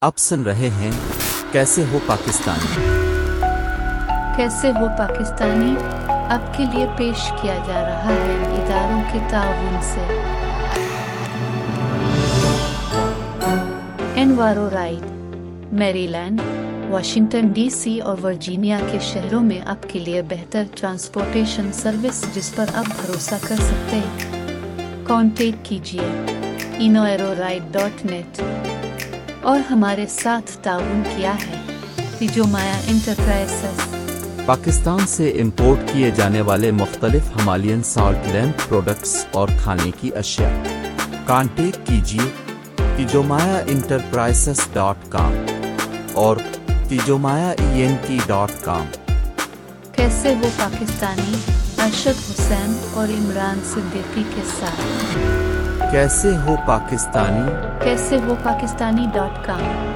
اب سن رہے ہیں، کیسے ہو پاکستانی؟ کیسے ہو پاکستانی؟ اب کے لیے پیش کیا جا رہا ہے اداروں کے تعاون سے۔ Enviro ride Maryland Washington D C اور ورجینیا کے شہروں میں اب کے لیے بہتر ٹرانسپورٹیشن سروس جس پر آپ بھروسہ کر سکتے ہیں۔ کانٹیکٹ کیجیے۔ Enviro ride dot net. اور ہمارے ساتھ تعاون کیا ہے۔ تیجومایا انٹرپرائزز۔ پاکستان سے امپورٹ کیے جانے والے مختلف ہمالین سالٹ لیمپ پروڈکٹس اور کھانے کی اشیاء۔ کانٹیکٹ کیجیے تیجومایا انٹرپرائزس ڈاٹ کام اور Tejomaya E N T dot com. کیسے وہ پاکستانی ارشد حسین اور عمران صدیقی کے ساتھ؟ کیسے ہو پاکستانی کیسے ہو پاکستانی ڈاٹ کام؟